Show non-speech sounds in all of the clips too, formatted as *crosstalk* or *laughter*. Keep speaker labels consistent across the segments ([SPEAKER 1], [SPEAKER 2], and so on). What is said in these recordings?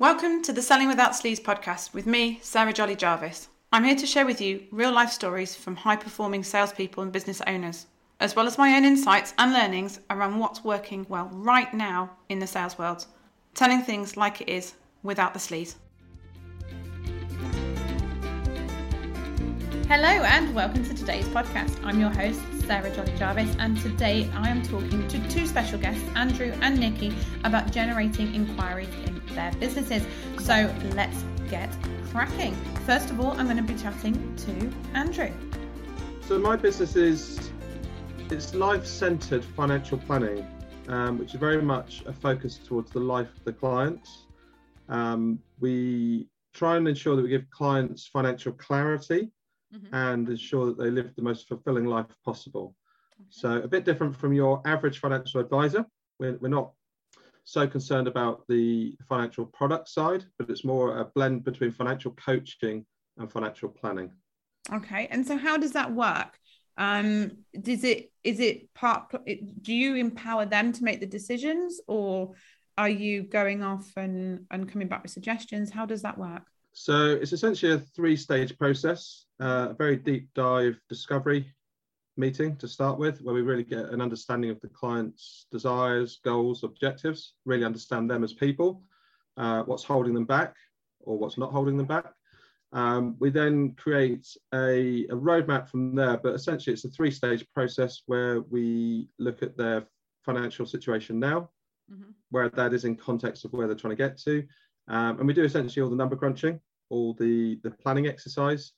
[SPEAKER 1] Welcome to the Selling Without Sleaze podcast with me, Sarah Jolly Jarvis. I'm here to share with you real life stories from high performing salespeople and business owners, as well as my own insights and learnings around what's working well right now in the sales world, telling things like it is without the sleaze. Hello and welcome to today's podcast. I'm your host, Sarah Jolly Jarvis, and today I am talking to two special guests, Andrew and Nikki, about generating inquiries in their businesses. So let's get cracking. First of all, I'm going to be chatting to Andrew.
[SPEAKER 2] So my business is it's life-centered financial planning, um, which is very much a focus towards the life of the client. Um, we try and ensure that we give clients financial clarity mm-hmm. and ensure that they live the most fulfilling life possible. Okay. So, a bit different from your average financial advisor. We're, we're not so concerned about the financial product side, but it's more a blend between financial coaching and financial planning.
[SPEAKER 1] Okay. And so, how does that work? Um, does it is it part? Do you empower them to make the decisions, or are you going off and and coming back with suggestions? How does that work?
[SPEAKER 2] So it's essentially a three-stage process, uh, a very deep dive discovery meeting to start with, where we really get an understanding of the client's desires, goals, objectives, really understand them as people, uh, what's holding them back or what's not holding them back. Um, we then create a, a, roadmap from there, but essentially it's a three-stage process where we look at their financial situation now, mm-hmm. where that is in context of where they're trying to get to, um, and we do essentially all the number crunching all the, the planning exercise,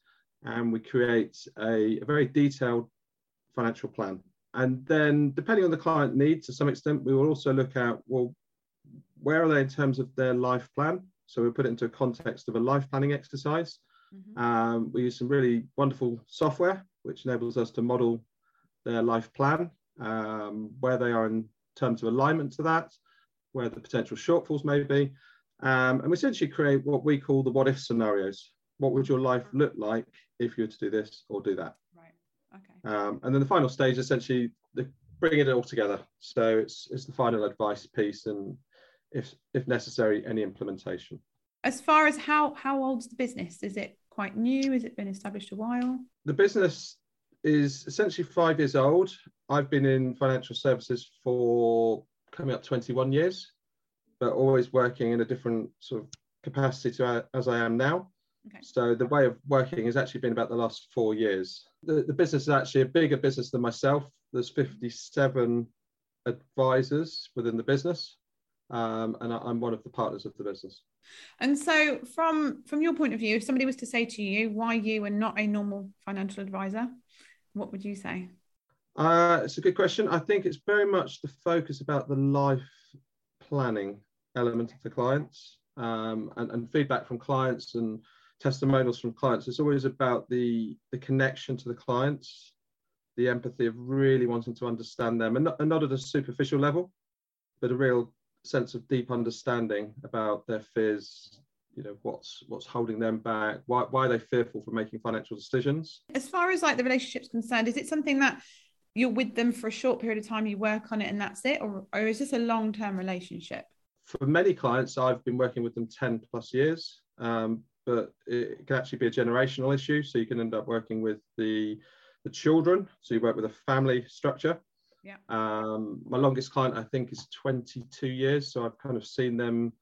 [SPEAKER 2] and we create a, a very detailed financial plan. And then, depending on the client need to some extent, we will also look at well, where are they in terms of their life plan? So we put it into a context of a life planning exercise. Mm-hmm. Um, we use some really wonderful software which enables us to model their life plan, um, where they are in terms of alignment to that, where the potential shortfalls may be, um, and we essentially create what we call the what if scenarios. What would your life look like if you were to do this or do that?
[SPEAKER 1] Right. Okay.
[SPEAKER 2] Um, and then the final stage, essentially, the, bringing it all together. So it's it's the final advice piece, and if if necessary, any implementation.
[SPEAKER 1] As far as how how old's the business? Is it quite new? Has it been established a while?
[SPEAKER 2] The business is essentially five years old. I've been in financial services for coming up 21 years but always working in a different sort of capacity to as I am now. Okay. So the way of working has actually been about the last four years. The, the business is actually a bigger business than myself. There's 57 advisors within the business, um, and I, am one of the partners of the business.
[SPEAKER 1] And so, from from your point of view, if somebody was to say to you, "Why you and not a normal financial advisor?" what would you say?
[SPEAKER 2] Uh, it's a good question. I think it's very much the focus about the life planning element of the clients um, and, and feedback from clients and testimonials from clients. It's always about the, the connection to the clients, the empathy of really wanting to understand them and not, and not at a superficial level, but a real sense of deep understanding about their fears, you know what's what's holding them back why, why are they fearful for making financial decisions.
[SPEAKER 1] As far as like the relationship's concerned is it something that you're with them for a short period of time you work on it and that's it? Or, or is this a long-term relationship
[SPEAKER 2] for many clients, I've been working with them 10 plus years, um, but it can actually be a generational issue. So you can end up working with the, the children. So you work with a family structure.
[SPEAKER 1] Yeah.
[SPEAKER 2] Um, my longest client, I think, is 22 years. So I've kind of seen them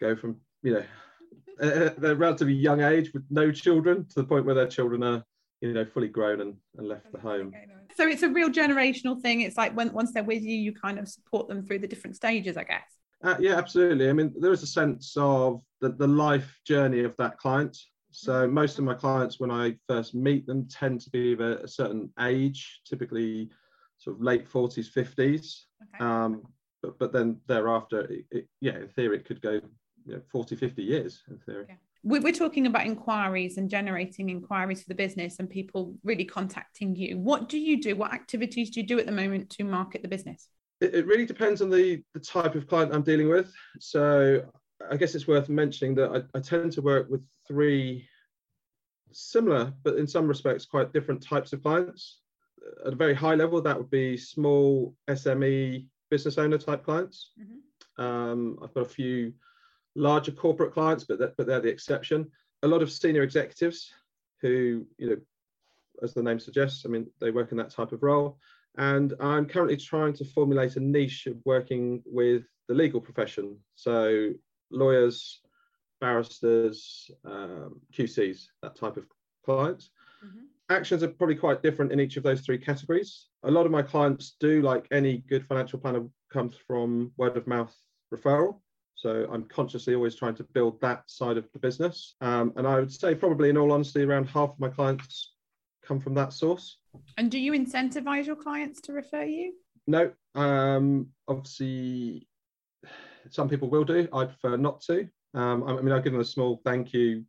[SPEAKER 2] go from, you know, a, a relatively young age with no children to the point where their children are you know fully grown and, and left the home
[SPEAKER 1] so it's a real generational thing it's like when once they're with you you kind of support them through the different stages i guess
[SPEAKER 2] uh, yeah, absolutely. I mean, there is a sense of the, the life journey of that client. So mm-hmm. most of my clients, when I first meet them, tend to be of a, a certain age, typically sort of late 40s, 50s. Okay. Um, but, but then thereafter, it, it, yeah, in theory, it could go you know, 40, 50 years in theory. Okay.
[SPEAKER 1] We're talking about inquiries and generating inquiries for the business and people really contacting you. What do you do? What activities do you do at the moment to market the business?
[SPEAKER 2] It, it really depends on the, the type of client I'm dealing with. So I guess it's worth mentioning that I, I tend to work with three similar, but in some respects quite different types of clients. At a very high level, that would be small SME business owner type clients. Mm-hmm. Um, I've got a few larger corporate clients, but that, but they're the exception. A lot of senior executives who, you know, as the name suggests, I mean, they work in that type of role. And I'm currently trying to formulate a niche of working with the legal profession. So lawyers, barristers, um, QCs, that type of clients. Mm-hmm. Actions are probably quite different in each of those three categories. A lot of my clients do, like any good financial planner, comes from word of mouth referral. So I'm consciously always trying to build that side of the business. Um, and I would say, probably in all honesty, around half of my clients come from that source.
[SPEAKER 1] And do you incentivize your clients to refer you?
[SPEAKER 2] No. Um, obviously, some people will do. I prefer not to. Um, I mean, I'll give them a small thank you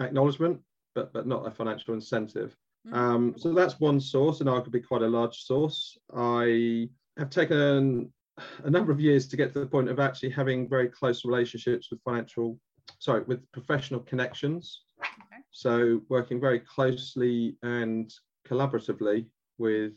[SPEAKER 2] acknowledgement, but but not a financial incentive. Mm-hmm. Um, so that's one source, and I could be quite a large source. I have taken a number of years to get to the point of actually having very close relationships with financial, sorry, with professional connections. So working very closely and collaboratively with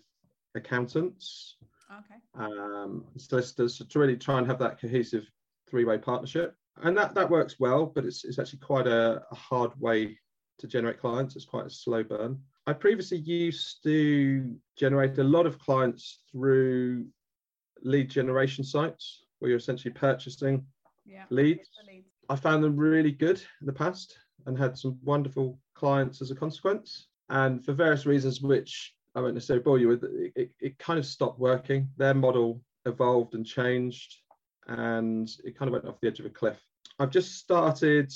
[SPEAKER 2] accountants, okay. um, solicitors, to really try and have that cohesive three-way partnership. And that, that works well, but it's, it's actually quite a, a hard way to generate clients. It's quite a slow burn. I previously used to generate a lot of clients through lead generation sites where you're essentially purchasing yeah, leads. leads. I found them really good in the past and had some wonderful clients as a consequence. And for various reasons, which I won't necessarily bore you with, it, it, it kind of stopped working. Their model evolved and changed, and it kind of went off the edge of a cliff. I've just started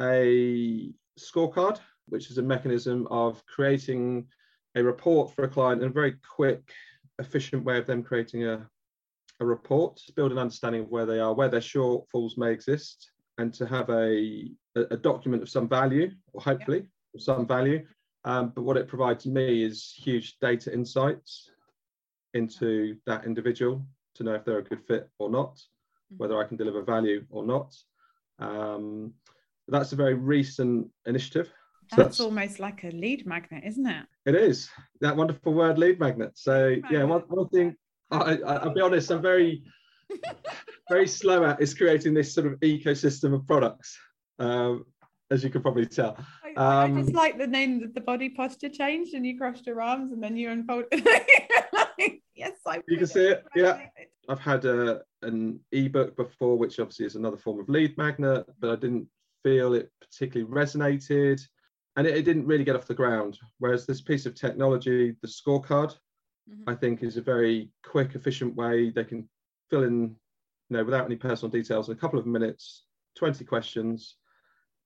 [SPEAKER 2] a scorecard, which is a mechanism of creating a report for a client in a very quick, efficient way of them creating a, a report build an understanding of where they are, where their shortfalls may exist, and to have a, a document of some value, or hopefully of some value. Um, but what it provides me is huge data insights into that individual to know if they're a good fit or not, mm-hmm. whether I can deliver value or not. Um, that's a very recent initiative.
[SPEAKER 1] That's, so that's, almost like a lead magnet, isn't it?
[SPEAKER 2] It is that wonderful word, lead magnet. So yeah, one, one thing I, will be honest, I'm very, *laughs* very slow at is creating this sort of ecosystem of products, um, as you can probably tell.
[SPEAKER 1] I, um, I, just like the name that the body posture changed and you crossed your arms and then you unfolded. *laughs* yes, I.
[SPEAKER 2] You can see it. Yeah, I've had a, an ebook before, which obviously is another form of lead magnet, but I didn't feel it particularly resonated, and it, it didn't really get off the ground. Whereas this piece of technology, the scorecard, mm-hmm. I think is a very quick, efficient way they can fill in, you know, without any personal details in a couple of minutes, 20 questions,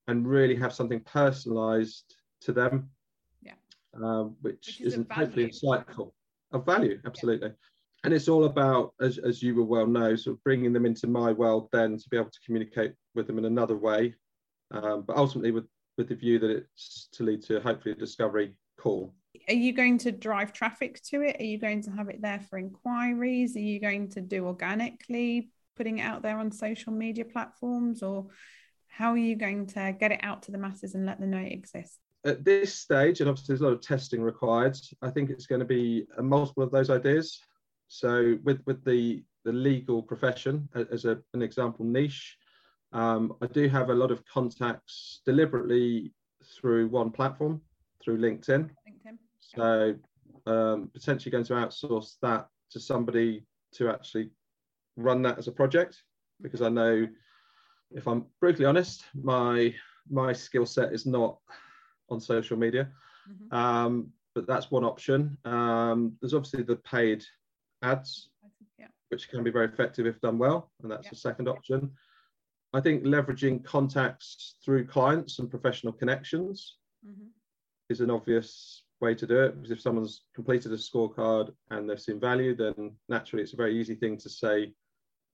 [SPEAKER 2] and really have something personalized to them.
[SPEAKER 1] Yeah.
[SPEAKER 2] Um, which, which is not hopefully insightful of value, absolutely. Yeah. And it's all about, as, as you will well know, sort of bringing them into my world then to be able to communicate with them in another way, um, but ultimately with, with the view that it's to lead to hopefully a discovery call
[SPEAKER 1] are you going to drive traffic to it? Are you going to have it there for inquiries? Are you going to do organically putting it out there on social media platforms or how are you going to get it out to the masses and let them know it exists?
[SPEAKER 2] At this stage, and obviously there's a lot of testing required, I think it's going to be a multiple of those ideas. So with, with the, the legal profession as a, an example niche, um, I do have a lot of contacts deliberately through one platform, through LinkedIn. LinkedIn. So um, potentially going to outsource that to somebody to actually run that as a project because I know if I'm brutally honest, my my skill set is not on social media. Mm-hmm. Um, but that's one option. Um, there's obviously the paid ads, yeah. which can be very effective if done well, and that's yeah. the second option. I think leveraging contacts through clients and professional connections mm-hmm. is an obvious way to do it because if someone's completed a scorecard and they've seen value, then naturally it's a very easy thing to say,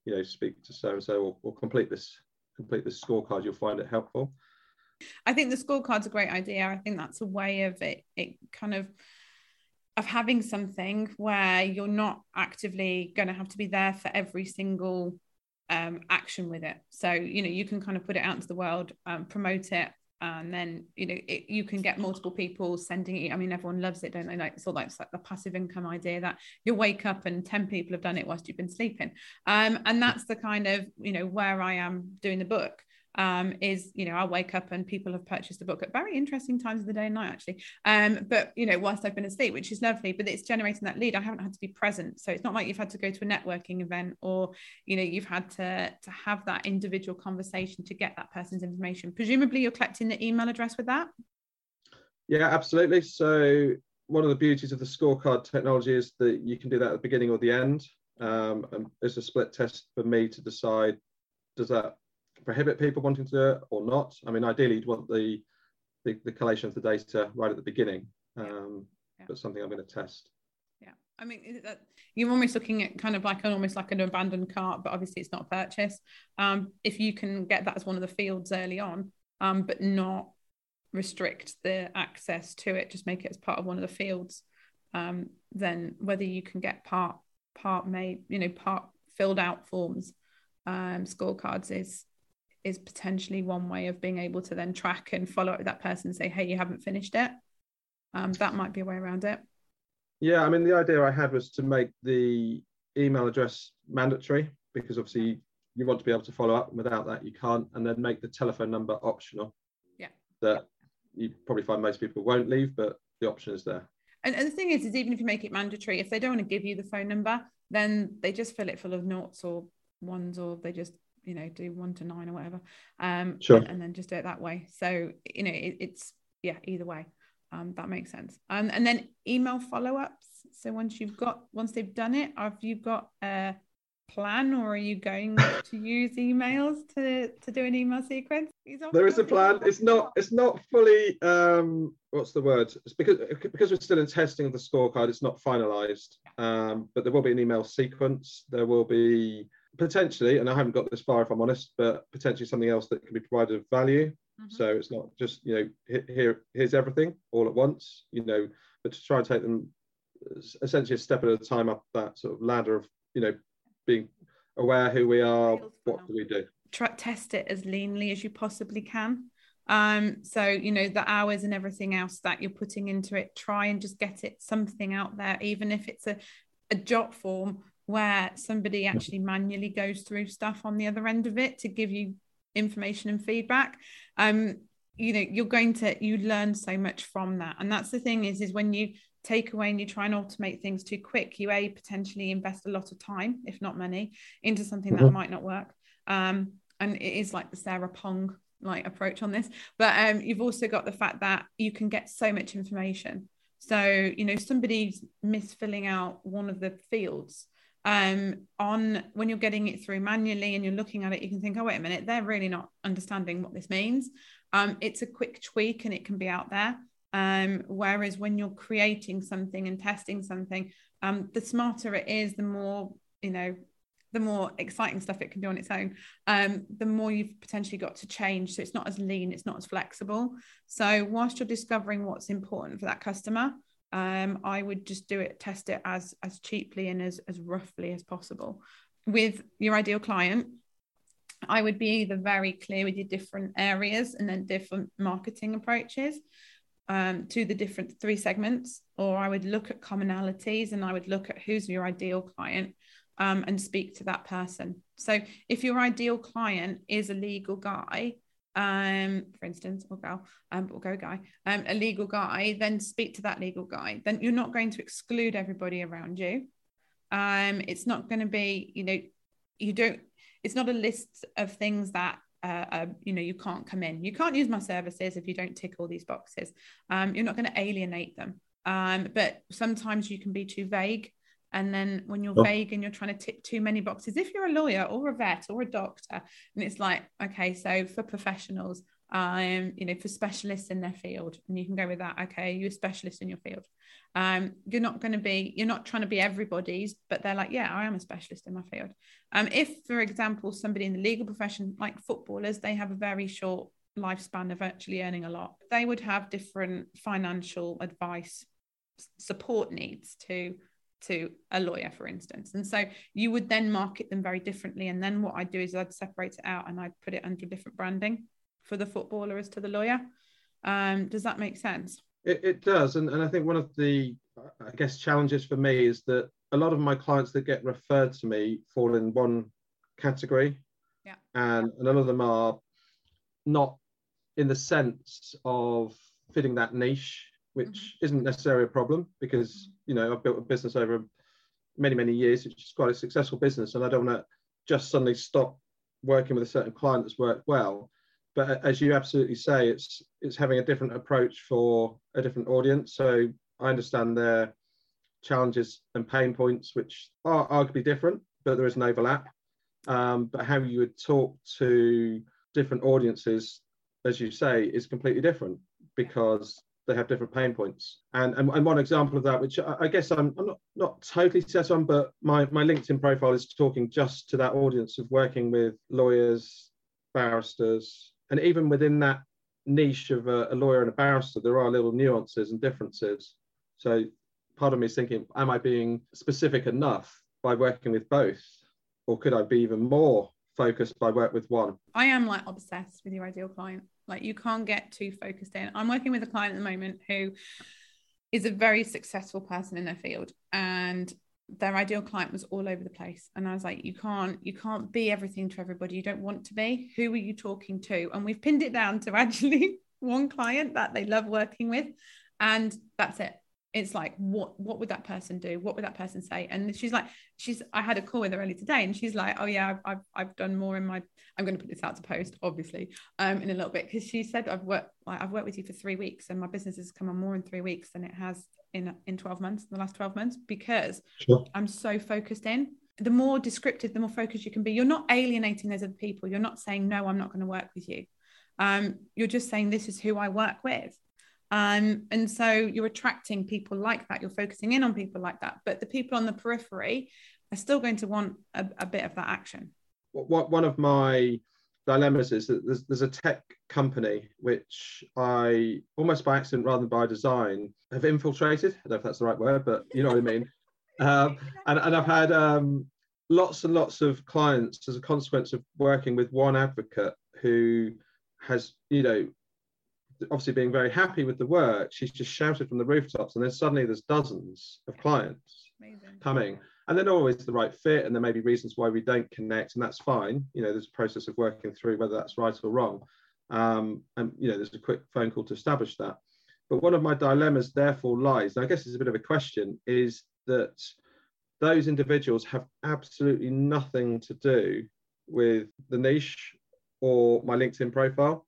[SPEAKER 2] you know, speak to so and so or complete this complete this scorecard. You'll find it helpful.
[SPEAKER 1] I think the scorecard's a great idea. I think that's a way of it. It kind of of having something where you're not actively going to have to be there for every single um, action with it. So you know you can kind of put it out into the world, um, promote it, and then you know it, you can get multiple people sending it. I mean everyone loves it don't they? Like it's all like, it's like the passive income idea that you wake up and 10 people have done it whilst you've been sleeping. Um, and that's the kind of you know where i am doing the book um, is you know I'll wake up and people have purchased the book at very interesting times of the day and night actually. Um, but you know whilst I've been asleep which is lovely but it's generating that lead I haven't had to be present. So it's not like you've had to go to a networking event or you know you've had to to have that individual conversation to get that person's information. Presumably you're collecting the email address with that?
[SPEAKER 2] Yeah absolutely. So one of the beauties of the scorecard technology is that you can do that at the beginning or the end. Um, and it's a split test for me to decide does that prohibit people wanting to do it or not. I mean, ideally, you'd want the the, the collation of the data right at the beginning, um, yeah. but something I'm going to test.
[SPEAKER 1] Yeah, I mean, you're almost looking at kind of like an almost like an abandoned cart, but obviously it's not a purchase. Um, if you can get that as one of the fields early on, um, but not restrict the access to it, just make it as part of one of the fields, um, then whether you can get part part made, you know, part filled out forms, um, scorecards is is potentially one way of being able to then track and follow up with that person and say, hey, you haven't finished it. Um, that might be a way around it.
[SPEAKER 2] Yeah, I mean, the idea I had was to make the email address mandatory because obviously you want to be able to follow up. And without that, you can't. And then make the telephone number optional.
[SPEAKER 1] Yeah.
[SPEAKER 2] That you probably find most people won't leave, but the option is there.
[SPEAKER 1] And, and the thing is, is even if you make it mandatory, if they don't want to give you the phone number, then they just fill it full of noughts or ones, or they just you know do one to nine or whatever um
[SPEAKER 2] sure.
[SPEAKER 1] and, and then just do it that way. So you know it, it's yeah either way um that makes sense. Um, and then email follow-ups. So once you've got once they've done it have you got a plan or are you going to use emails to to do an email sequence?
[SPEAKER 2] There is a plan. It's not it's not fully um what's the word? It's because because we're still in testing of the scorecard it's not finalized. Um but there will be an email sequence. There will be potentially, and I haven't got this far if I'm honest, but potentially something else that can be provided of value. Mm-hmm. So it's not just you know here here's everything all at once, you know, but to try and take them essentially a step at a time up that sort of ladder of you know being aware who we are, what do we do.
[SPEAKER 1] Try, test it as leanly as you possibly can. Um, so you know the hours and everything else that you're putting into it, try and just get it something out there, even if it's a a Jotform where somebody actually manually goes through stuff on the other end of it to give you information and feedback. Um you know you're going to you learn so much from that. And that's the thing is is when you take away and you try and automate things too quick you a potentially invest a lot of time if not money into something that mm-hmm. might not work. Um and it is like the sarah pong like approach on this. But um you've also got the fact that you can get so much information. So you know somebody's misfilling out one of the fields um, on when you're getting it through manually and you're looking at it, you can think, oh, wait a minute, they're really not understanding what this means. Um, it's a quick tweak and it can be out there. Um, whereas when you're creating something and testing something, um, the smarter it is, the more, you know, the more exciting stuff it can do on its own, um, the more you've potentially got to change. So it's not as lean, it's not as flexible. So whilst you're discovering what's important for that customer, um, I would just do it, test it as as cheaply and as as roughly as possible. With your ideal client, I would be either very clear with your different areas and then different marketing approaches um, to the different three segments, or I would look at commonalities and I would look at who's your ideal client um, and speak to that person. So if your ideal client is a legal guy, um, for instance, or girl, um, or go guy, um, a legal guy, then speak to that legal guy. Then you're not going to exclude everybody around you. Um, it's not going to be, you know, you don't. It's not a list of things that uh, uh, you know you can't come in. You can't use my services if you don't tick all these boxes. Um, you're not going to alienate them. Um, but sometimes you can be too vague and then when you're oh. vague and you're trying to tick too many boxes, if you're a lawyer or a vet or a doctor, and it's like, okay, so for professionals, um, you know, for specialists in their field, and you can go with that. Okay, you're a specialist in your field. Um, you're not going to be, you're not trying to be everybody's, but they're like, yeah, I am a specialist in my field. Um, if, for example, somebody in the legal profession, like footballers, they have a very short lifespan of actually earning a lot. They would have different financial advice support needs to to a lawyer, for instance. And so you would then market them very differently. And then what I'd do is I'd separate it out and I'd put it under different branding for the footballer as to the lawyer. Um, does that make sense?
[SPEAKER 2] It, it does, and, and I think one of the I guess challenges for me is that a lot of my clients that get referred to me fall in one category,
[SPEAKER 1] yeah,
[SPEAKER 2] and a lot of them are not in the sense of fitting that niche, which mm-hmm. isn't necessarily a problem because you know I've built a business over many many years, which is quite a successful business, and I don't want to just suddenly stop working with a certain client that's worked well. But as you absolutely say, it's it's having a different approach for a different audience. So I understand their challenges and pain points, which are arguably different, but there is an overlap. Um, but how you would talk to different audiences, as you say, is completely different because they have different pain points. And, and, and one example of that, which I, I guess I'm, I'm, not, not totally set on, but my, my LinkedIn profile is talking just to that audience of working with lawyers, barristers, and even within that niche of a, a lawyer and a barrister, there are little nuances and differences. So part of me is thinking, am I being specific enough by working with both? Or could I be even more focused by work with one?
[SPEAKER 1] I am like obsessed with your ideal client. Like you can't get too focused in. I'm working with a client at the moment who is a very successful person in their field and their ideal client was all over the place. And i was like you can't you can't be everything to everybody. You don't want to be. Who are you talking to? And we've pinned it down to *laughs* actually one client that they love working with and that's it it's like what what would that person do? What would that person say? And she's like she's i had a call with her earlier today and she's like oh yeah i've i've, I've done more in my i'm going to put this out to post obviously um in a little bit. Because she said i've worked like, i've worked with you for three weeks and my business has come on more in three weeks than it has in in 12 months in the last 12 months because sure. i'm so focused in. The more descriptive the more focused you can be. You're not alienating those other people. You're not saying no i'm not going to work with you. Um, you're just saying this is who i work with um, and so you're attracting people like that. You're focusing in on people like that. But the people on the periphery are still going to want a, a bit of that action.
[SPEAKER 2] What, one of my dilemmas is that there's, there's a tech company which I almost by accident rather than by design have infiltrated. I don't know if that's the right word, but you know what I mean. Um, *laughs* and, and I've had um, lots and lots of clients as a consequence of working with one advocate who has, you know, obviously being very happy with the work, she's just shouted from the rooftops, and then suddenly there's dozens of clients Amazing. coming, and they're not always the right fit, and there may be reasons why we don't connect, and that's fine. You know, there's a process of working through whether that's right or wrong, um, and you know, there's a quick phone call to establish that. But one of my dilemmas, therefore, lies, and I guess it's a bit of a question, is that those individuals have absolutely nothing to do with the niche or my LinkedIn profile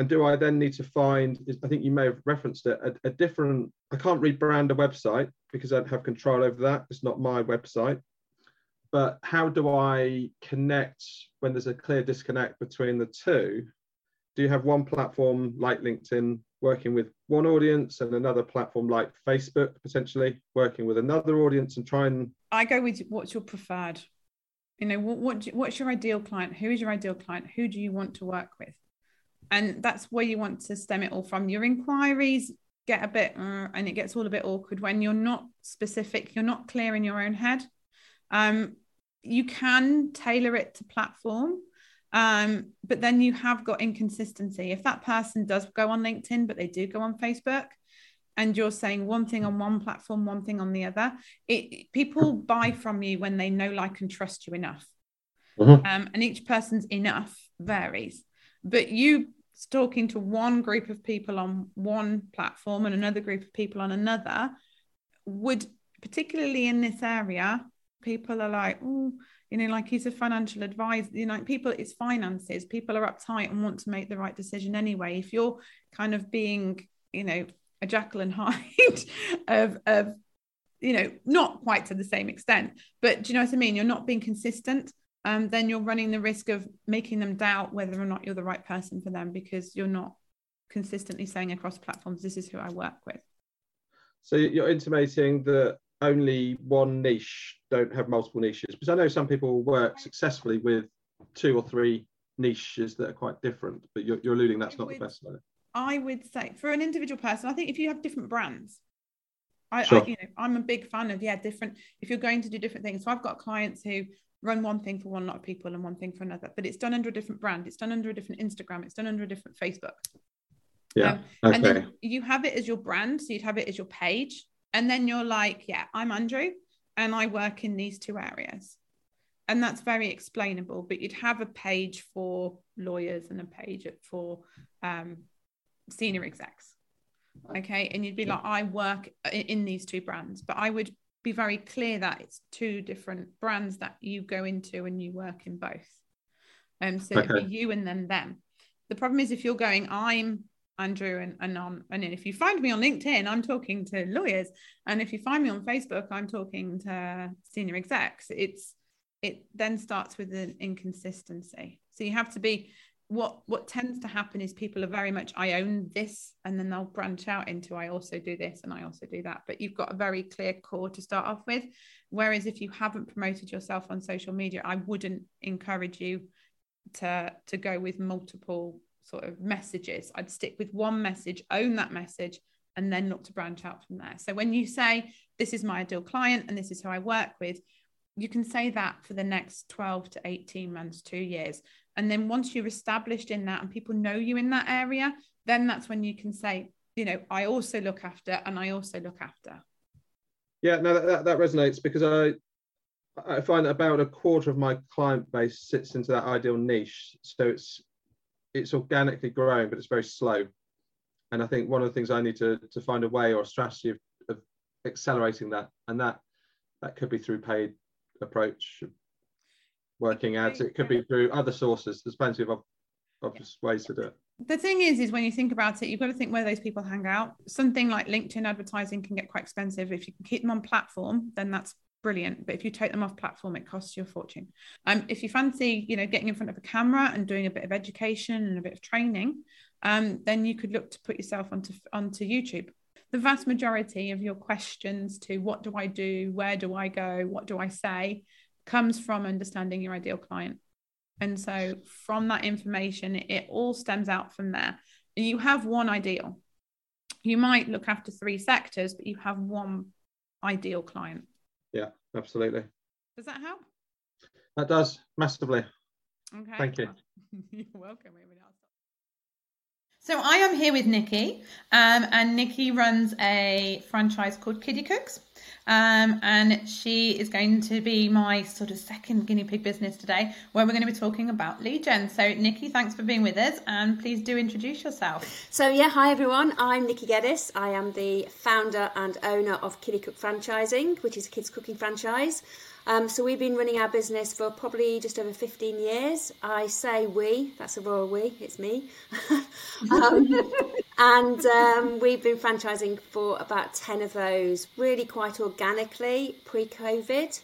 [SPEAKER 2] and do I then need to find, I think you may have referenced it, a, a, different, I can't rebrand a website because I don't have control over that. It's not my website. But how do I connect when there's a clear disconnect between the two? Do you have one platform like LinkedIn working with one audience and another platform like Facebook potentially working with another audience and try and.
[SPEAKER 1] I go with what's your preferred? You know, what, what what's your ideal client? Who is your ideal client? Who do you want to work with? And that's where you want to stem it all from. Your inquiries get a bit uh, and it gets all a bit awkward when you're not specific you're not clear in your own head. Um, you can tailor it to platform um, but then you have got inconsistency. If that person does go on linkedin but they do go on facebook and you're saying one thing on one platform one thing on the other it people buy from you when they know like and trust you enough. Mm-hmm. um, and each person's enough varies. But you talking to one group of people on one platform and another group of people on another would particularly in this area people are like oh you know like he's a financial advisor you know people it's finances. People are uptight and want to make the right decision anyway. If you're kind of being you know a and *laughs* Hyde of of you know not quite to the same extent but do you know what I mean? You're not being consistent um, then you're running the risk of making them doubt whether or not you're the right person for them because you're not consistently saying across platforms, this is who I work with.
[SPEAKER 2] So you're intimating that only one niche don't have multiple niches because I know some people work successfully with two or three niches that are quite different, but you're, you're alluding that's not would, the best way.
[SPEAKER 1] I would say for an individual person, I think if you have different brands, I, sure. I, you know I'm a big fan of yeah different if you're going to do different things. So I've got clients who run one thing for one lot of people and one thing for another, but it's done under a different brand. It's done under a different Instagram. It's done under a different Facebook.
[SPEAKER 2] Yeah. Um, okay.
[SPEAKER 1] And then you have it as your brand. So you'd have it as your page. And then you're like, yeah, I'm Andrew and I work in these two areas. And that's very explainable, but you'd have a page for lawyers and a page for um, senior execs. Okay. And you'd be like, I work in these two brands, but I would be very clear that it's two different brands that you go into and you work in both. Um, so okay. it'd be you and then them. The problem is if you're going, I'm Andrew and and um, and if you find me on LinkedIn, I'm talking to lawyers, and if you find me on Facebook, I'm talking to senior execs. It's it then starts with an inconsistency. So you have to be what what tends to happen is people are very much I own this and then they'll branch out into I also do this and I also do that. But you've got a very clear core to start off with. Whereas if you haven't promoted yourself on social media I wouldn't encourage you to to go with multiple sort of messages. I'd stick with one message own that message and then look to branch out from there. So when you say this is my ideal client and this is who I work with you can say that for the next 12 to 18 months 2 years and then once you're established in that and people know you in that area then that's when you can say you know i also look after and i also look after.
[SPEAKER 2] Yeah no that, that, that resonates because i i find that about a quarter of my client base sits into that ideal niche. So it's it's organically growing but it's very slow. And i think one of the things i need to to find a way or a strategy of, of accelerating that and that that could be through paid approach working ads. It could be through other sources. There's plenty of obvious yeah. ways to do it.
[SPEAKER 1] The thing is, is when you think about it, you've got to think where those people hang out. Something like LinkedIn advertising can get quite expensive. If you can keep them on platform, then that's brilliant. But if you take them off platform, it costs you a fortune. Um, if you fancy, you know, getting in front of a camera and doing a bit of education and a bit of training, um, then you could look to put yourself onto onto YouTube. The vast majority of your questions to what do I do, where do I go, what do I say, comes from understanding your ideal client. And so from that information, it all stems out from there. You have one ideal. You might look after three sectors, but you have one ideal client.
[SPEAKER 2] Yeah, absolutely.
[SPEAKER 1] Does that help?
[SPEAKER 2] That does massively.
[SPEAKER 1] Okay.
[SPEAKER 2] Thank you. *laughs*
[SPEAKER 1] You're welcome. So I am here with Nikki, um, and Nikki runs a franchise called Kiddie Cooks. Um, and she is going to be my sort of second guinea pig business today, where we're going to be talking about lead gen. So, Nikki, thanks for being with us, and please do introduce yourself.
[SPEAKER 3] So, yeah, hi everyone. I'm Nikki Geddes. I am the founder and owner of Kiddie Cook Franchising, which is a kids cooking franchise. Um, so we've been running our business for probably just over 15 years. I say we, that's a royal we, it's me. *laughs* um, *laughs* and um, we've been franchising for about 10 of those, really quite organically pre COVID.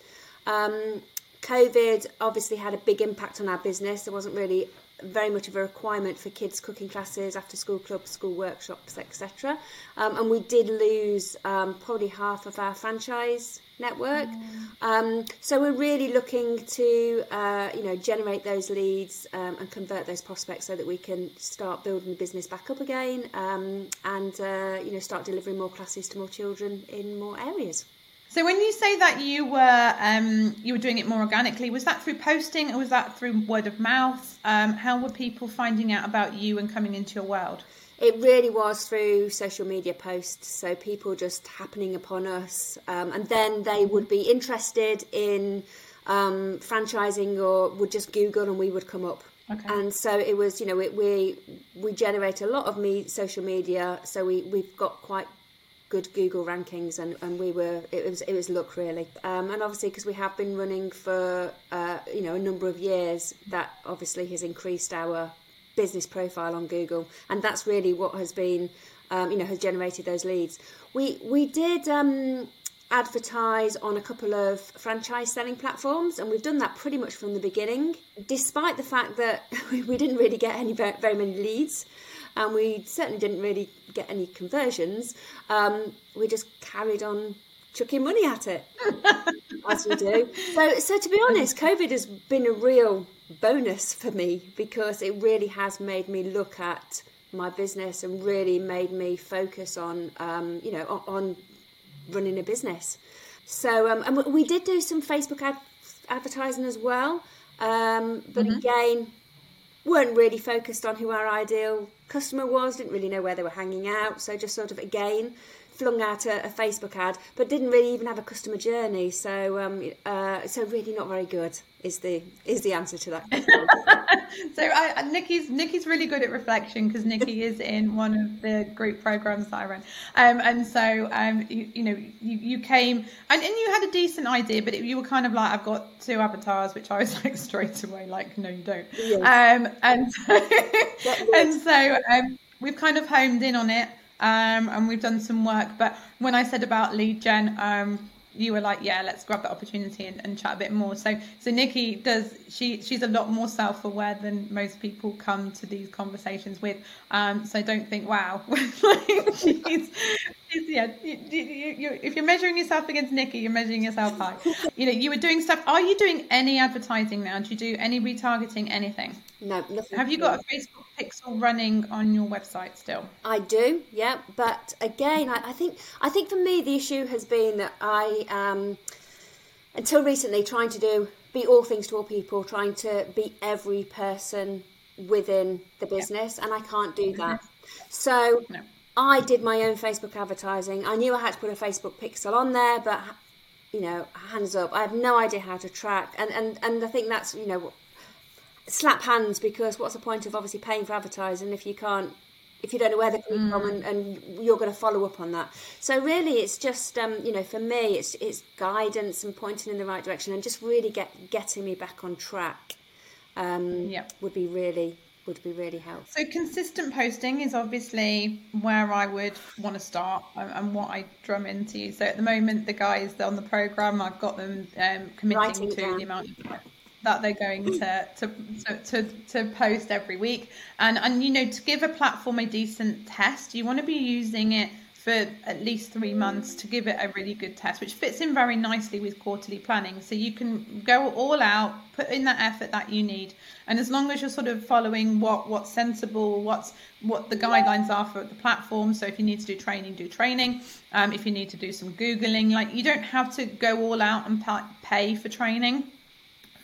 [SPEAKER 3] Um, COVID obviously had a big impact on our business. There wasn't really very much of a requirement for kids cooking classes after school clubs school workshops etc um, and we did lose um, probably half of our franchise network mm. um, so we're really looking to uh, you know generate those leads um, and convert those prospects so that we can start building the business back up again um, and uh, you know start delivering more classes to more children in more areas
[SPEAKER 1] so when you say that you were um, you were doing it more organically, was that through posting or was that through word of mouth? Um, how were people finding out about you and coming into your world?
[SPEAKER 3] It really was through social media posts, so people just happening upon us, um, and then they would be interested in um, franchising or would just Google and we would come up. Okay. And so it was, you know, we we, we generate a lot of me social media, so we we've got quite good Google rankings, and, and we were it was it was luck really, um, and obviously because we have been running for uh, you know a number of years, that obviously has increased our business profile on Google, and that's really what has been um, you know has generated those leads. We we did. Um, advertise on a couple of franchise selling platforms and we've done that pretty much from the beginning despite the fact that *laughs* we didn't really get any very, many leads and we certainly didn't really get any conversions. Um, we just carried on chucking money at it, *laughs* as we do. So, so to be honest, COVID has been a real bonus for me because it really has made me look at my business and really made me focus on, um, you know, on, on, running a business. So, um, and we did do some Facebook ad advertising as well. Um, but mm-hmm. again, weren't really focused on who our ideal customer was, didn't really know where they were hanging out. So just sort of again flung out a, a Facebook ad, but didn't really even have a customer journey. So um, uh, so really not very good is the is the answer to that. *laughs*
[SPEAKER 1] so I, Nikki's Nikki's really good at reflection because Nikki *laughs* is in one of the group programs that I run, um, and so um, you, you know you, you came and, and you had a decent idea, but it, you were kind of like I've got two avatars, which I was *laughs* like straight away like no you don't, um, and so, and so um, we've kind of homed in on it. Um, and we've done some work, but when I said about lead gen, um, you were like, yeah, let's grab that opportunity and, and, chat a bit more. So, so Nikki does. She she's a lot more self-aware than most people come to these conversations with. Um, so don't think, wow, *laughs* *laughs* she's, yeah. You, you, you, if you're measuring yourself against Nikki, you're measuring yourself high. You know, you were doing stuff. Are you doing any advertising now? Do you do any retargeting? Anything?
[SPEAKER 3] No, nothing.
[SPEAKER 1] Have you got a Facebook pixel running on your website still?
[SPEAKER 3] I do, yeah. But again, I, I think I think for me the issue has been that I um, until recently trying to do be all things to all people, trying to be every person within the business, and I can't do that. So no. I did my own Facebook advertising. I knew I had to put a Facebook pixel on there, but you know, hands up, I have no idea how to track, and and and I think that's you know slap hands because what's the point of obviously paying for advertising if you can't if you don't know where they're coming mm. from and, and, you're going to follow up on that so really it's just um, you know for me it's it's guidance and pointing in the right direction and just really get getting me back on track um, yeah would be really would be really helpful.
[SPEAKER 1] So consistent posting is obviously where I would want to start and what I drum into. So at the moment, the guys that on the program, I've got them um, committing Writing to the amount of that they're going to to, to, to post every week. And, and, you know, to give a platform a decent test, you want to be using it for at least three months to give it a really good test, which fits in very nicely with quarterly planning. So you can go all out, put in that effort that you need, and as long as you're sort of following what what's sensible, what's what the guidelines are for the platform. So if you need to do training, do training. Um, if you need to do some googling, like you don't have to go all out and pay for training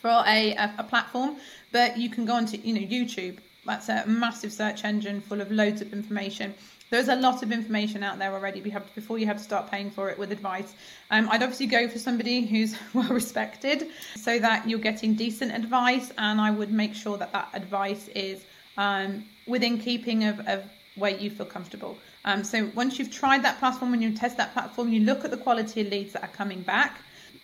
[SPEAKER 1] for a, a, a platform, but you can go onto you know YouTube. That's a massive search engine full of loads of information. There's a lot of information out there already before you have to start paying for it with advice. Um, I'd obviously go for somebody who's *laughs* well respected so that you're getting decent advice, and I would make sure that that advice is um, within keeping of, of where you feel comfortable. Um, so once you've tried that platform, when you test that platform, you look at the quality of leads that are coming back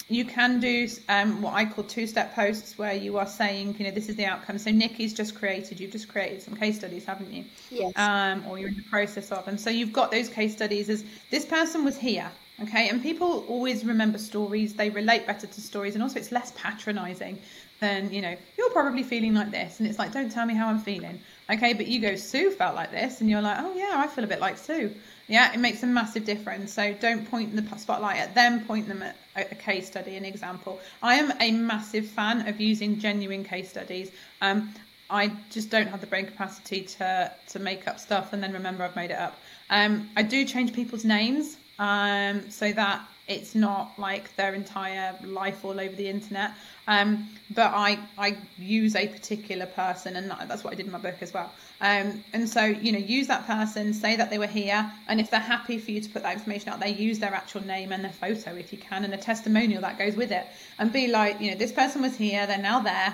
[SPEAKER 1] you can do um, what I call two-step posts where you are saying, you know, this is the outcome. So Nikki's just created, you've just created some case studies, haven't you?
[SPEAKER 3] Yes.
[SPEAKER 1] Um, or you're in the process of, and so you've got those case studies as this person was here, okay. And people always remember stories; they relate better to stories, and also it's less patronising than you know. You're probably feeling like this, and it's like, don't tell me how I'm feeling, okay. But you go, Sue felt like this, and you're like, oh yeah, I feel a bit like Sue. Yeah, it makes a massive difference. So don't point the spotlight at them, point them at a case study, an example. I am a massive fan of using genuine case studies. Um, I just don't have the brain capacity to to make up stuff and then remember I've made it up. Um, I do change people's names um, so that it's not like their entire life all over the internet. Um, but I I use a particular person, and that's what I did in my book as well. Um, and so you know, use that person, say that they were here, and if they're happy for you to put that information out there, use their actual name and their photo if you can, and a testimonial that goes with it, and be like, you know, this person was here, they're now there.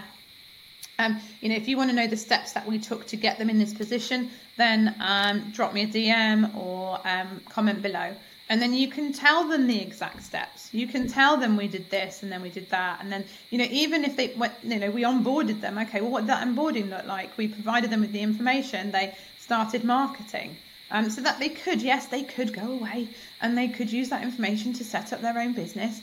[SPEAKER 1] Um, you know, if you want to know the steps that we took to get them in this position, then um, drop me a DM or um, comment below and then you can tell them the exact steps. You can tell them we did this and then we did that. And then you know even if they went you know we onboarded them okay well what did that onboarding look like? We provided them with the information. They started marketing. Um, so that they could yes they could go away and they could use that information to set up their own business.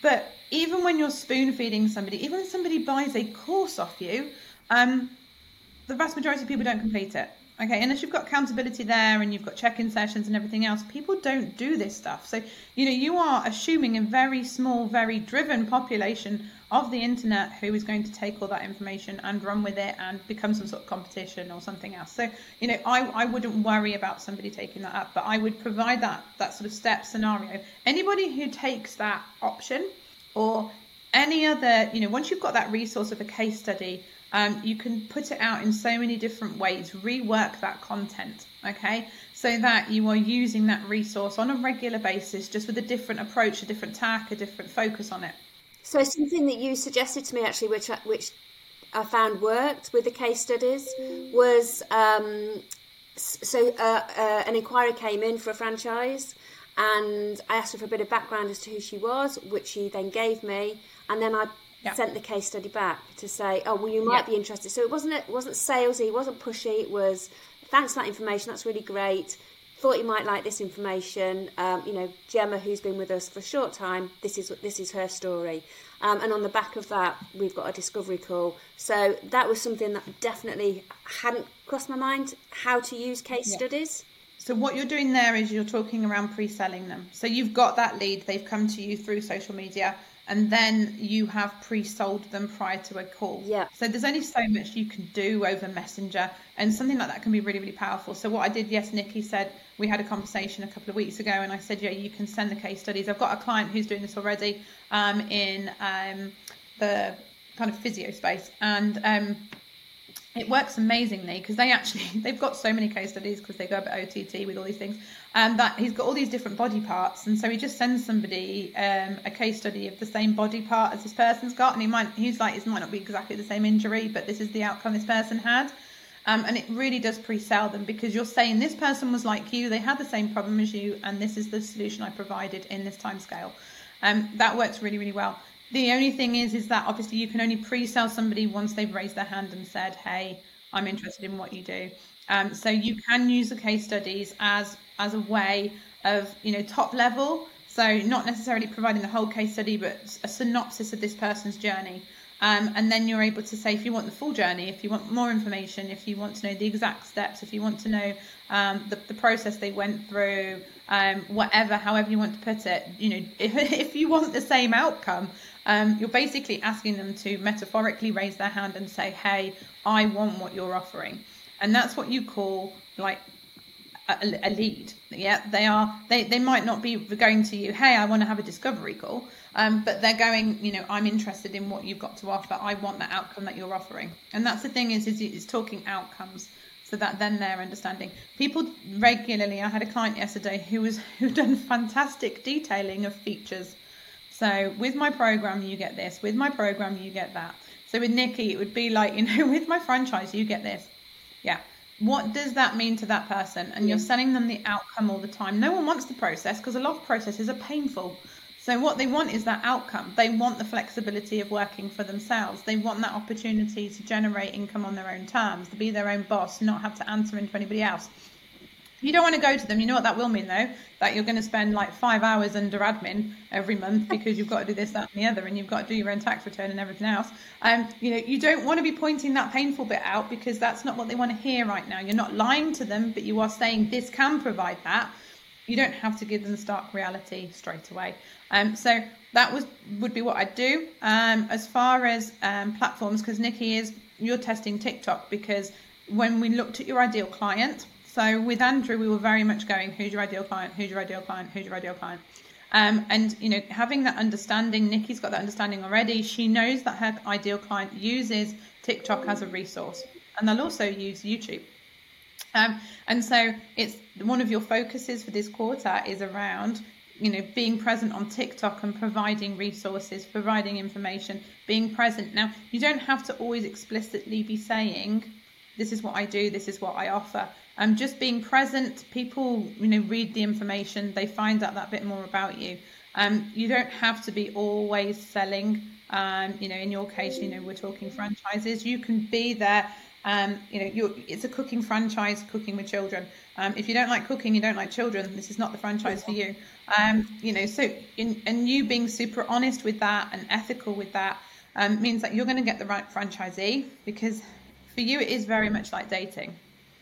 [SPEAKER 1] But even when you're spoon feeding somebody even when somebody buys a course off you um, the vast majority of people don't complete it Okay, unless you've got accountability there and you've got check-in sessions and everything else, people don't do this stuff. So, you know, you are assuming a very small, very driven population of the internet who is going to take all that information and run with it and become some sort of competition or something else. So, you know, I, I wouldn't worry about somebody taking that up, but I would provide that that sort of step scenario. Anybody who takes that option or any other, you know, once you've got that resource of a case study, um, you can put it out in so many different ways, rework that content, okay? So that you are using that resource on a regular basis, just with a different approach, a different tack, a different focus on it.
[SPEAKER 3] So something that you suggested to me actually, which which I found worked with the case studies, was um, so uh, uh, an inquiry came in for a franchise, and I asked her for a bit of background as to who she was, which she then gave me, and then I yeah. sent the case study back to say, oh well, you might yeah. be interested. So it wasn't it wasn't salesy, it wasn't pushy. It was thanks for that information. That's really great. Thought you might like this information. Um, you know, Gemma, who's been with us for a short time, this is this is her story. Um, and on the back of that, we've got a discovery call. So that was something that definitely hadn't crossed my mind. How to use case yeah. studies.
[SPEAKER 1] So what you're doing there is you're talking around pre-selling them. So you've got that lead, they've come to you through social media and then you have pre-sold them prior to a call.
[SPEAKER 3] Yeah.
[SPEAKER 1] So there's only so much you can do over Messenger, and something like that can be really, really powerful. So what I did, yes, Nikki said we had a conversation a couple of weeks ago, and I said, yeah, you can send the case studies. I've got a client who's doing this already um, in um, the kind of physio space, and um, it works amazingly because they actually *laughs* they've got so many case studies because they go about OTT with all these things and that he's got all these different body parts and so he just sends somebody um, a case study of the same body part as this person's got and he might he's like it might not be exactly the same injury but this is the outcome this person had. Um, and it really does pre-sell them because you're saying this person was like you they had the same problem as you and this is the solution I provided in this time scale um, that works really really well the only thing is, is that obviously you can only pre-sell somebody once they've raised their hand and said, "Hey, I'm interested in what you do." Um, so you can use the case studies as as a way of you know top level. So not necessarily providing the whole case study, but a synopsis of this person's journey. Um, and then you're able to say if you want the full journey, if you want more information, if you want to know the exact steps, if you want to know um, the, the process they went through, um, whatever, however you want to put it, you know, *laughs* if, if you want the same outcome, um, you're basically asking them to metaphorically raise their hand and say, hey, I want what you're offering. And that's what you call like a, a, lead. Yeah, they are. They they might not be going to you. Hey, I want to have a discovery call. Um, but they're going. You know, I'm interested in what you've got to offer. I want that outcome that you're offering. And that's the thing is, is it's talking outcomes. So that then they're understanding. People regularly. I had a client yesterday who was *laughs* who done fantastic detailing of features so with my program, you get this. With my program, you get that. So with Nikki, it would be like, you know, *laughs* with my franchise, you get this. Yeah. What does that mean to that person? And you're selling them the outcome all the time. No one wants the process because a lot of processes are painful. So what they want is that outcome. They want the flexibility of working for themselves. They want that opportunity to generate income on their own terms, to be their own boss, not have to answer into anybody else. You don't want to go to them. You know what that will mean, though? That you're going to spend like five hours under admin every month *laughs* because you've got to do this, that, and the other, and you've got to do your own tax return and everything else. Um, you know, you don't want to be pointing that painful bit out because that's not what they want to hear right now. You're not lying to them, but you are saying this can provide that. You don't have to give them the stark reality straight away. Um, so that was would be what I'd do. Um, as far as um, platforms, because Nikki is you're testing TikTok because when we looked at your ideal client so with Andrew, we were very much going, who's your ideal client? Who's your ideal client? Who's your ideal client? Um, and you know, having that understanding, Nikki's got that understanding already. She knows that her ideal client uses TikTok as a resource, and they'll also use YouTube. Um, and so it's one of your focuses for this quarter is around you know being present on TikTok and providing resources, providing information, being present. Now you don't have to always explicitly be saying this is what I do, this is what I offer. Um, just being present, people, you know, read the information, they find out that bit more about you. Um, you don't have to be always selling. Um, you know, in your case, you know, we're talking franchises. You can be there. Um, you know, it's a cooking franchise, cooking with children. Um, if you don't like cooking, you don't like children. This is not the franchise for you. Um, you know, so in, and you being super honest with that and ethical with that um, means that you're going to get the right franchisee because for you it is very much like dating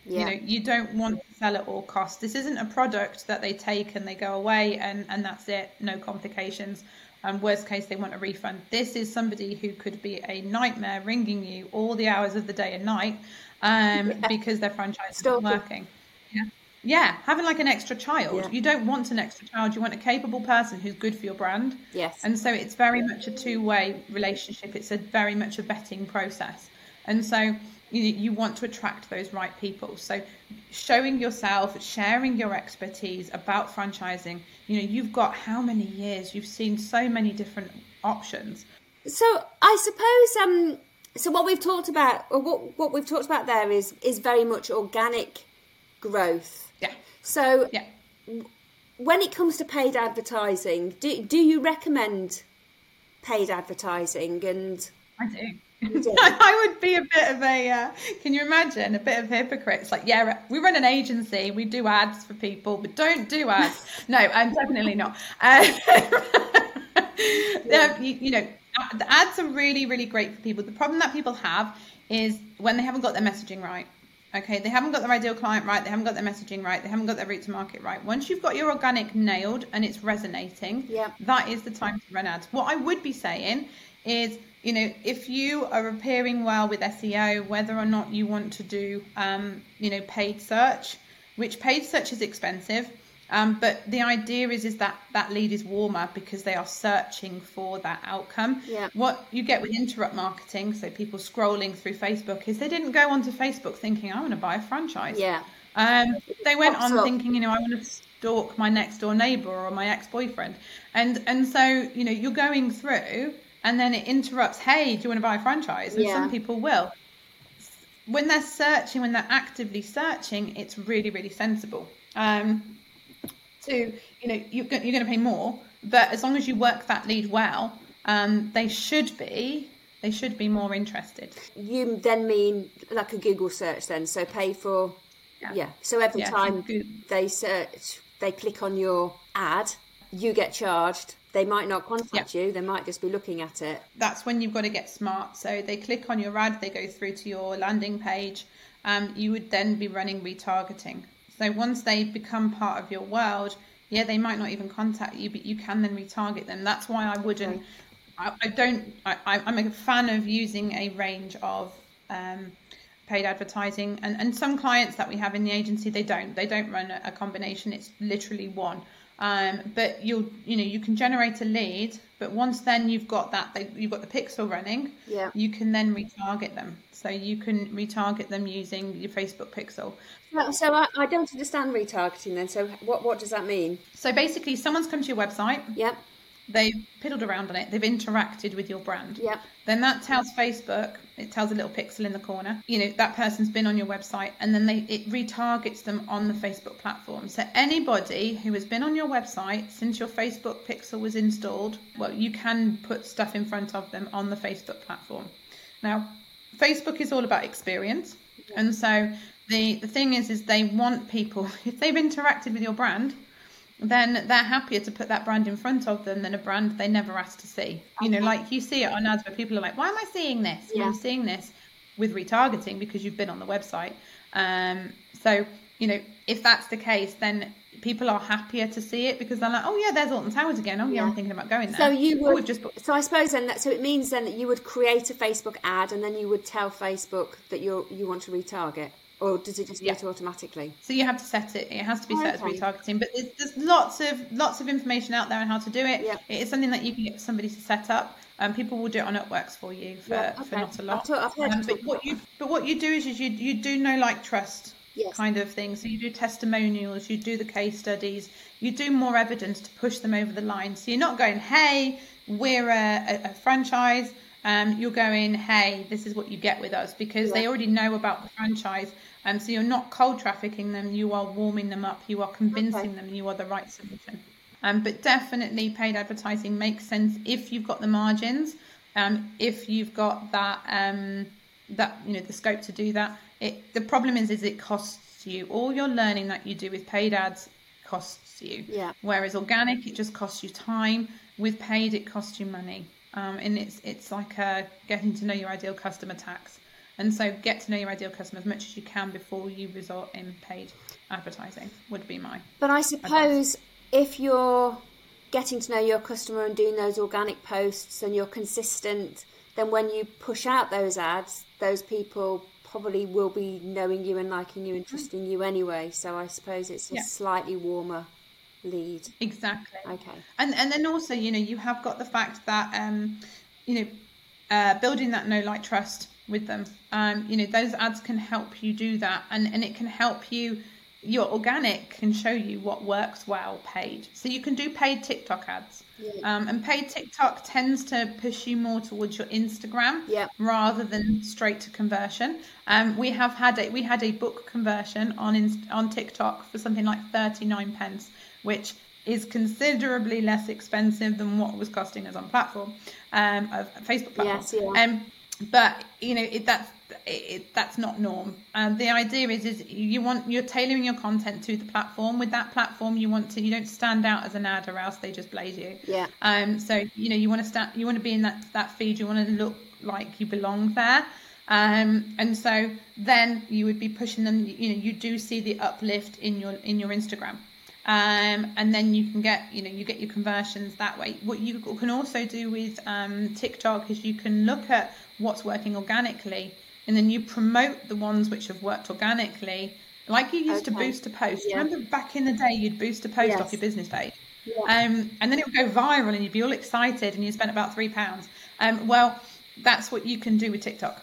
[SPEAKER 1] yeah. you know you don't want to sell at all costs this isn't a product that they take and they go away and and that's it no complications and worst case they want a refund this is somebody who could be a nightmare ringing you all the hours of the day and night um, yeah. because their franchise isn't working yeah yeah, having like an extra child.
[SPEAKER 3] Yeah.
[SPEAKER 1] You don't want an extra child. You want a capable person who's good for your brand.
[SPEAKER 3] Yes.
[SPEAKER 1] And so it's very much a two-way relationship. It's a very much a vetting process. And so you you want to attract those right people. So showing yourself, sharing your expertise about franchising. You know, you've got how many years? You've seen so many different options.
[SPEAKER 3] So I suppose um so what we've talked about or what what we've talked about there is is very much organic growth.
[SPEAKER 1] Yeah.
[SPEAKER 3] So
[SPEAKER 1] Yeah.
[SPEAKER 3] when it comes to paid advertising, do do you recommend paid advertising and
[SPEAKER 1] I do. *laughs* I would be a bit of a. Uh, can you imagine a bit of hypocrite? It's like, yeah, we run an agency, we do ads for people, but don't do ads. no, I'm definitely not. Uh, *laughs* yeah, *laughs* you, you know, the ads are really, really great for people. The problem that people have is when they haven't got their messaging right. Okay, they haven't got their ideal client right, they haven't got their messaging right, they haven't got their route to market right. Once you've got your organic nailed and it's resonating,
[SPEAKER 3] Yeah.
[SPEAKER 1] that is the time to run ads. What I would be saying is, you know, if you are appearing well with SEO, whether or not you want to do, um, you know, paid search, which paid search is expensive. Um, but the idea is is that that lead is warmer because they are searching for that outcome.
[SPEAKER 3] Yeah.
[SPEAKER 1] What you get with interrupt marketing, so people scrolling through Facebook, is they didn't go onto Facebook thinking I want to buy a franchise.
[SPEAKER 3] yeah.
[SPEAKER 1] Um, they went
[SPEAKER 3] Pops
[SPEAKER 1] on
[SPEAKER 3] up.
[SPEAKER 1] thinking, you know, I want to stalk my next door neighbour or my ex boyfriend, and and so you know you're going through, and then it interrupts. Hey, do you want to buy a franchise? And
[SPEAKER 3] Yeah.
[SPEAKER 1] some people will. When they're searching, when they're actively searching, it's really really sensible. Um, to you know you're go- you're going to pay more, but as long as you work that lead well, um, they should be they should be more interested.
[SPEAKER 3] You then mean like a Google search then, so pay for yeah.
[SPEAKER 1] Yeah.
[SPEAKER 3] So every
[SPEAKER 1] Yeah,
[SPEAKER 3] time they search they click on your ad, you get charged. They might not contact you, they might just be looking at it.
[SPEAKER 1] that's when you've got to get smart. So they click on your ad, they go through to your landing page. Um, you would then be running retargeting. So once they become part of your world, yeah, they might not even contact you, but you can then retarget them. That's why I wouldn't. I, I don't. I, I- I'm a fan of using a range of um, paid advertising, and and some clients that we have in the agency they don't. They don't run a, a combination. It's literally one. Um, but you'll you know you can generate a lead, but once then you've got that they, you've got the pixel running,
[SPEAKER 3] Yeah.
[SPEAKER 1] you can then retarget them. So you can retarget them using your Facebook pixel.
[SPEAKER 3] So I, I don't understand retargeting then. So what what does that mean?
[SPEAKER 1] So basically, someone's come to your website,
[SPEAKER 3] Yep.
[SPEAKER 1] they've piddled around on it, they've interacted with your brand.
[SPEAKER 3] Yep.
[SPEAKER 1] Then that tells Facebook, it tells a little pixel in the corner, you know, that person's been on your website and then they it retargets them on the Facebook platform. So anybody who has been on your website since your Facebook pixel was installed, well, you can put stuff in front of them on the Facebook platform. Now, Facebook is all about experience. And so the the thing is is they want people *laughs* if they've interacted with your brand, then they're happier to put that brand in front of them than a brand they never asked to see. You know, like you see it on ads where people are like, "Why am I seeing this?"
[SPEAKER 3] Yeah.
[SPEAKER 1] You're seeing this with retargeting because you've been on the website. Um, so you know, if that's the case, then people are happier to see it because they're like, "Oh yeah, there's Alton Towers again. Oh yeah,
[SPEAKER 3] Yeah.
[SPEAKER 1] I'm thinking about going there."
[SPEAKER 3] So you
[SPEAKER 1] Oh,
[SPEAKER 3] would
[SPEAKER 1] just put-
[SPEAKER 3] so I suppose then that so it means then that you would create a Facebook ad and then you would tell Facebook that you're, you want to retarget, or does it just do
[SPEAKER 1] Yeah.
[SPEAKER 3] it automatically?
[SPEAKER 1] So you have to set it. It has to be
[SPEAKER 3] Oh,
[SPEAKER 1] set
[SPEAKER 3] okay.
[SPEAKER 1] as retargeting. But there's, there's lots of lots of information out there on how to do it.
[SPEAKER 3] Yeah.
[SPEAKER 1] It is something that you can get somebody to set up. Um, people will do it on Upworks for you for,
[SPEAKER 3] Yeah,
[SPEAKER 1] for not a lot.
[SPEAKER 3] I've thought- I've heard
[SPEAKER 1] Um, but what you but what you do is, is you you do know like trust
[SPEAKER 3] Yes.
[SPEAKER 1] kind of thing. So you do testimonials, you do the case studies, you do more evidence to push them over the line. So you're not going, hey, we're a, a, a franchise. Um, you're going, hey, this is what you get with us because they already know about the franchise. Um, so you're not cold trafficking them, you are warming them up, you are convincing
[SPEAKER 3] Okay.
[SPEAKER 1] them you are the right solution. Um, but definitely paid advertising makes sense if you've got the margins, um, if you've got that um, that you know the scope to do that. It the problem is is it costs you all your learning that you do with paid ads costs you.
[SPEAKER 3] Yeah.
[SPEAKER 1] Whereas organic it just costs you time. With paid it costs you money. Um, and it's it's like a getting to know your ideal customer tax. And so get to know your ideal customer as much as you can before you resort in paid advertising would be my
[SPEAKER 3] But I suppose if you're getting to know your customer and doing those organic posts and you're consistent, then when you push out those ads, those people probably will be knowing you and liking you and trusting you anyway. So I suppose it's a
[SPEAKER 1] Yeah.
[SPEAKER 3] slightly warmer lead.
[SPEAKER 1] Exactly.
[SPEAKER 3] Okay.
[SPEAKER 1] And and then also, you know, you have got the fact that um, you know, uh, building that no like trust with them. Um, you know, those ads can help you do that, and and it can help you. Your organic can show you what works well paid. So you can do paid TikTok ads. Um, and paid TikTok tends to push you more towards your Instagram
[SPEAKER 3] Yeah.
[SPEAKER 1] rather than straight to conversion. Um, we have had a we had a book conversion on on TikTok for something like thirty nine pence, which is considerably less expensive than what was costing us on platform, um, of Facebook platform.
[SPEAKER 3] Yes, yeah.
[SPEAKER 1] Um, but you know it, that's it, that's not norm. Um, the idea is is you want you're tailoring your content to the platform. With that platform, you want to you don't stand out as an ad or else they just blaze you.
[SPEAKER 3] Yeah.
[SPEAKER 1] Um, so you know you want to start, you want to be in that that feed. You want to look like you belong there. Um, and so then you would be pushing them. You know, you do see the uplift in your in your Instagram. Um, and then you can get, you know, you get your conversions that way. What you can also do with um, TikTok is you can look at what's working organically, and then you promote the ones which have worked organically, like you used to boost a post.
[SPEAKER 3] Yeah.
[SPEAKER 1] Remember back in the day, you'd boost a post
[SPEAKER 3] Yes.
[SPEAKER 1] off your business page.
[SPEAKER 3] Yeah.
[SPEAKER 1] Um, and then it would go viral and you'd be all excited and you spent about three pounds. Um, well, that's what you can do with TikTok.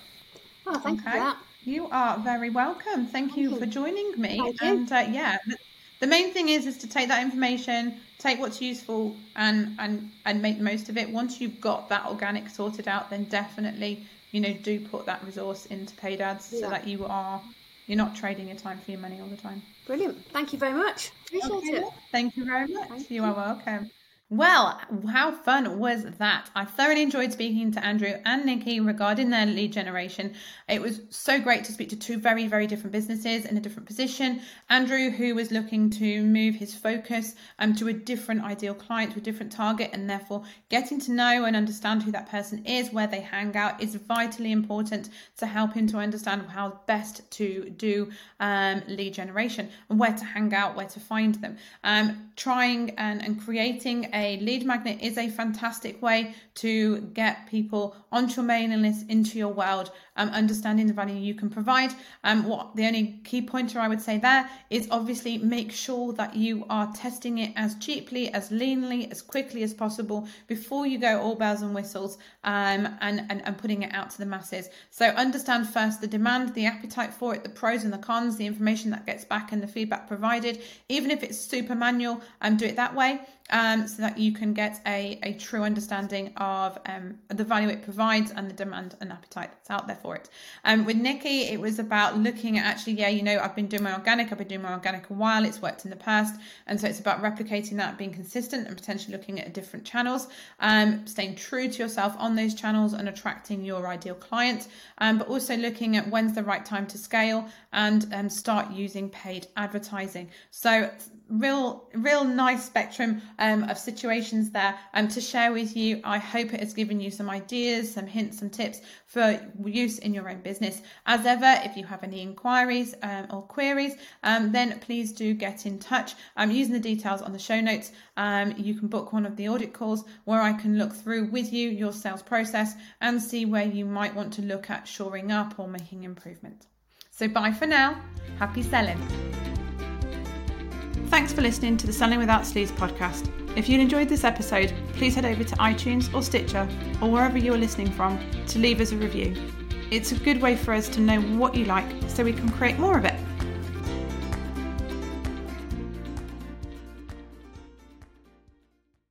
[SPEAKER 3] Oh, thank you for
[SPEAKER 1] Okay.
[SPEAKER 3] that.
[SPEAKER 1] You are very welcome. Thank you
[SPEAKER 3] you.
[SPEAKER 1] for joining me.
[SPEAKER 3] Thank you.
[SPEAKER 1] And uh, yeah, the, the main thing is is to take that information, take what's useful, and and and make the most of it. Once you've got that organic sorted out, then definitely you know do put that resource into paid ads
[SPEAKER 3] Yeah.
[SPEAKER 1] so that you are you're not trading your time for your money all the time.
[SPEAKER 3] Brilliant. Thank you very much. Appreciate it.
[SPEAKER 1] Thank you very much.
[SPEAKER 3] Thank
[SPEAKER 1] you are welcome. Well, how fun was that? I thoroughly enjoyed speaking to Andrew and Nikki regarding their lead generation. It was so great to speak to two very, very different businesses in a different position. Andrew, who was looking to move his focus um, to a different ideal client, to a different target, and therefore getting to know and understand who that person is, where they hang out, is vitally important to help him to understand how best to do um, lead generation and where to hang out, where to find them. Um, trying and, and creating a lead magnet is a fantastic way to get people onto your mailing list, into your world, um, understanding the value you can provide. Um, what the only key pointer I would say there is obviously make sure that you are testing it as cheaply, as leanly, as quickly as possible before you go all bells and whistles um, and, and, and putting it out to the masses. So understand first the demand, the appetite for it, the pros and the cons, the information that gets back and the feedback provided. Even if it's super manual, um, do it that way um, so that you can get a, a true understanding of um, the value it provides and the demand and appetite that's out there for it. Um, with Nikki, it was about looking at actually, yeah, you know, I've been doing my organic, I've been doing my organic a while, it's worked in the past. And so it's about replicating that, being consistent and potentially looking at different channels, um, staying true to yourself on those channels and attracting your ideal client, um, but also looking at when's the right time to scale and um, start using paid advertising. So real real nice spectrum um, of situations there. Um, to share with you i hope it has given you some ideas some hints some tips for use in your own business. As ever if you have any inquiries um, or queries um, then please do get in touch. I'm using the details on the show notes. Um, you can book one of the audit calls where i can look through with you your sales process and see where you might want to look at shoring up or making improvement. So bye for now. Happy selling Thanks for listening to the Selling Without Sleaze podcast. If you enjoyed this episode, please head over to iTunes or Stitcher or wherever you are listening from to leave us a review. It's a good way for us to know what you like so we can create more of it.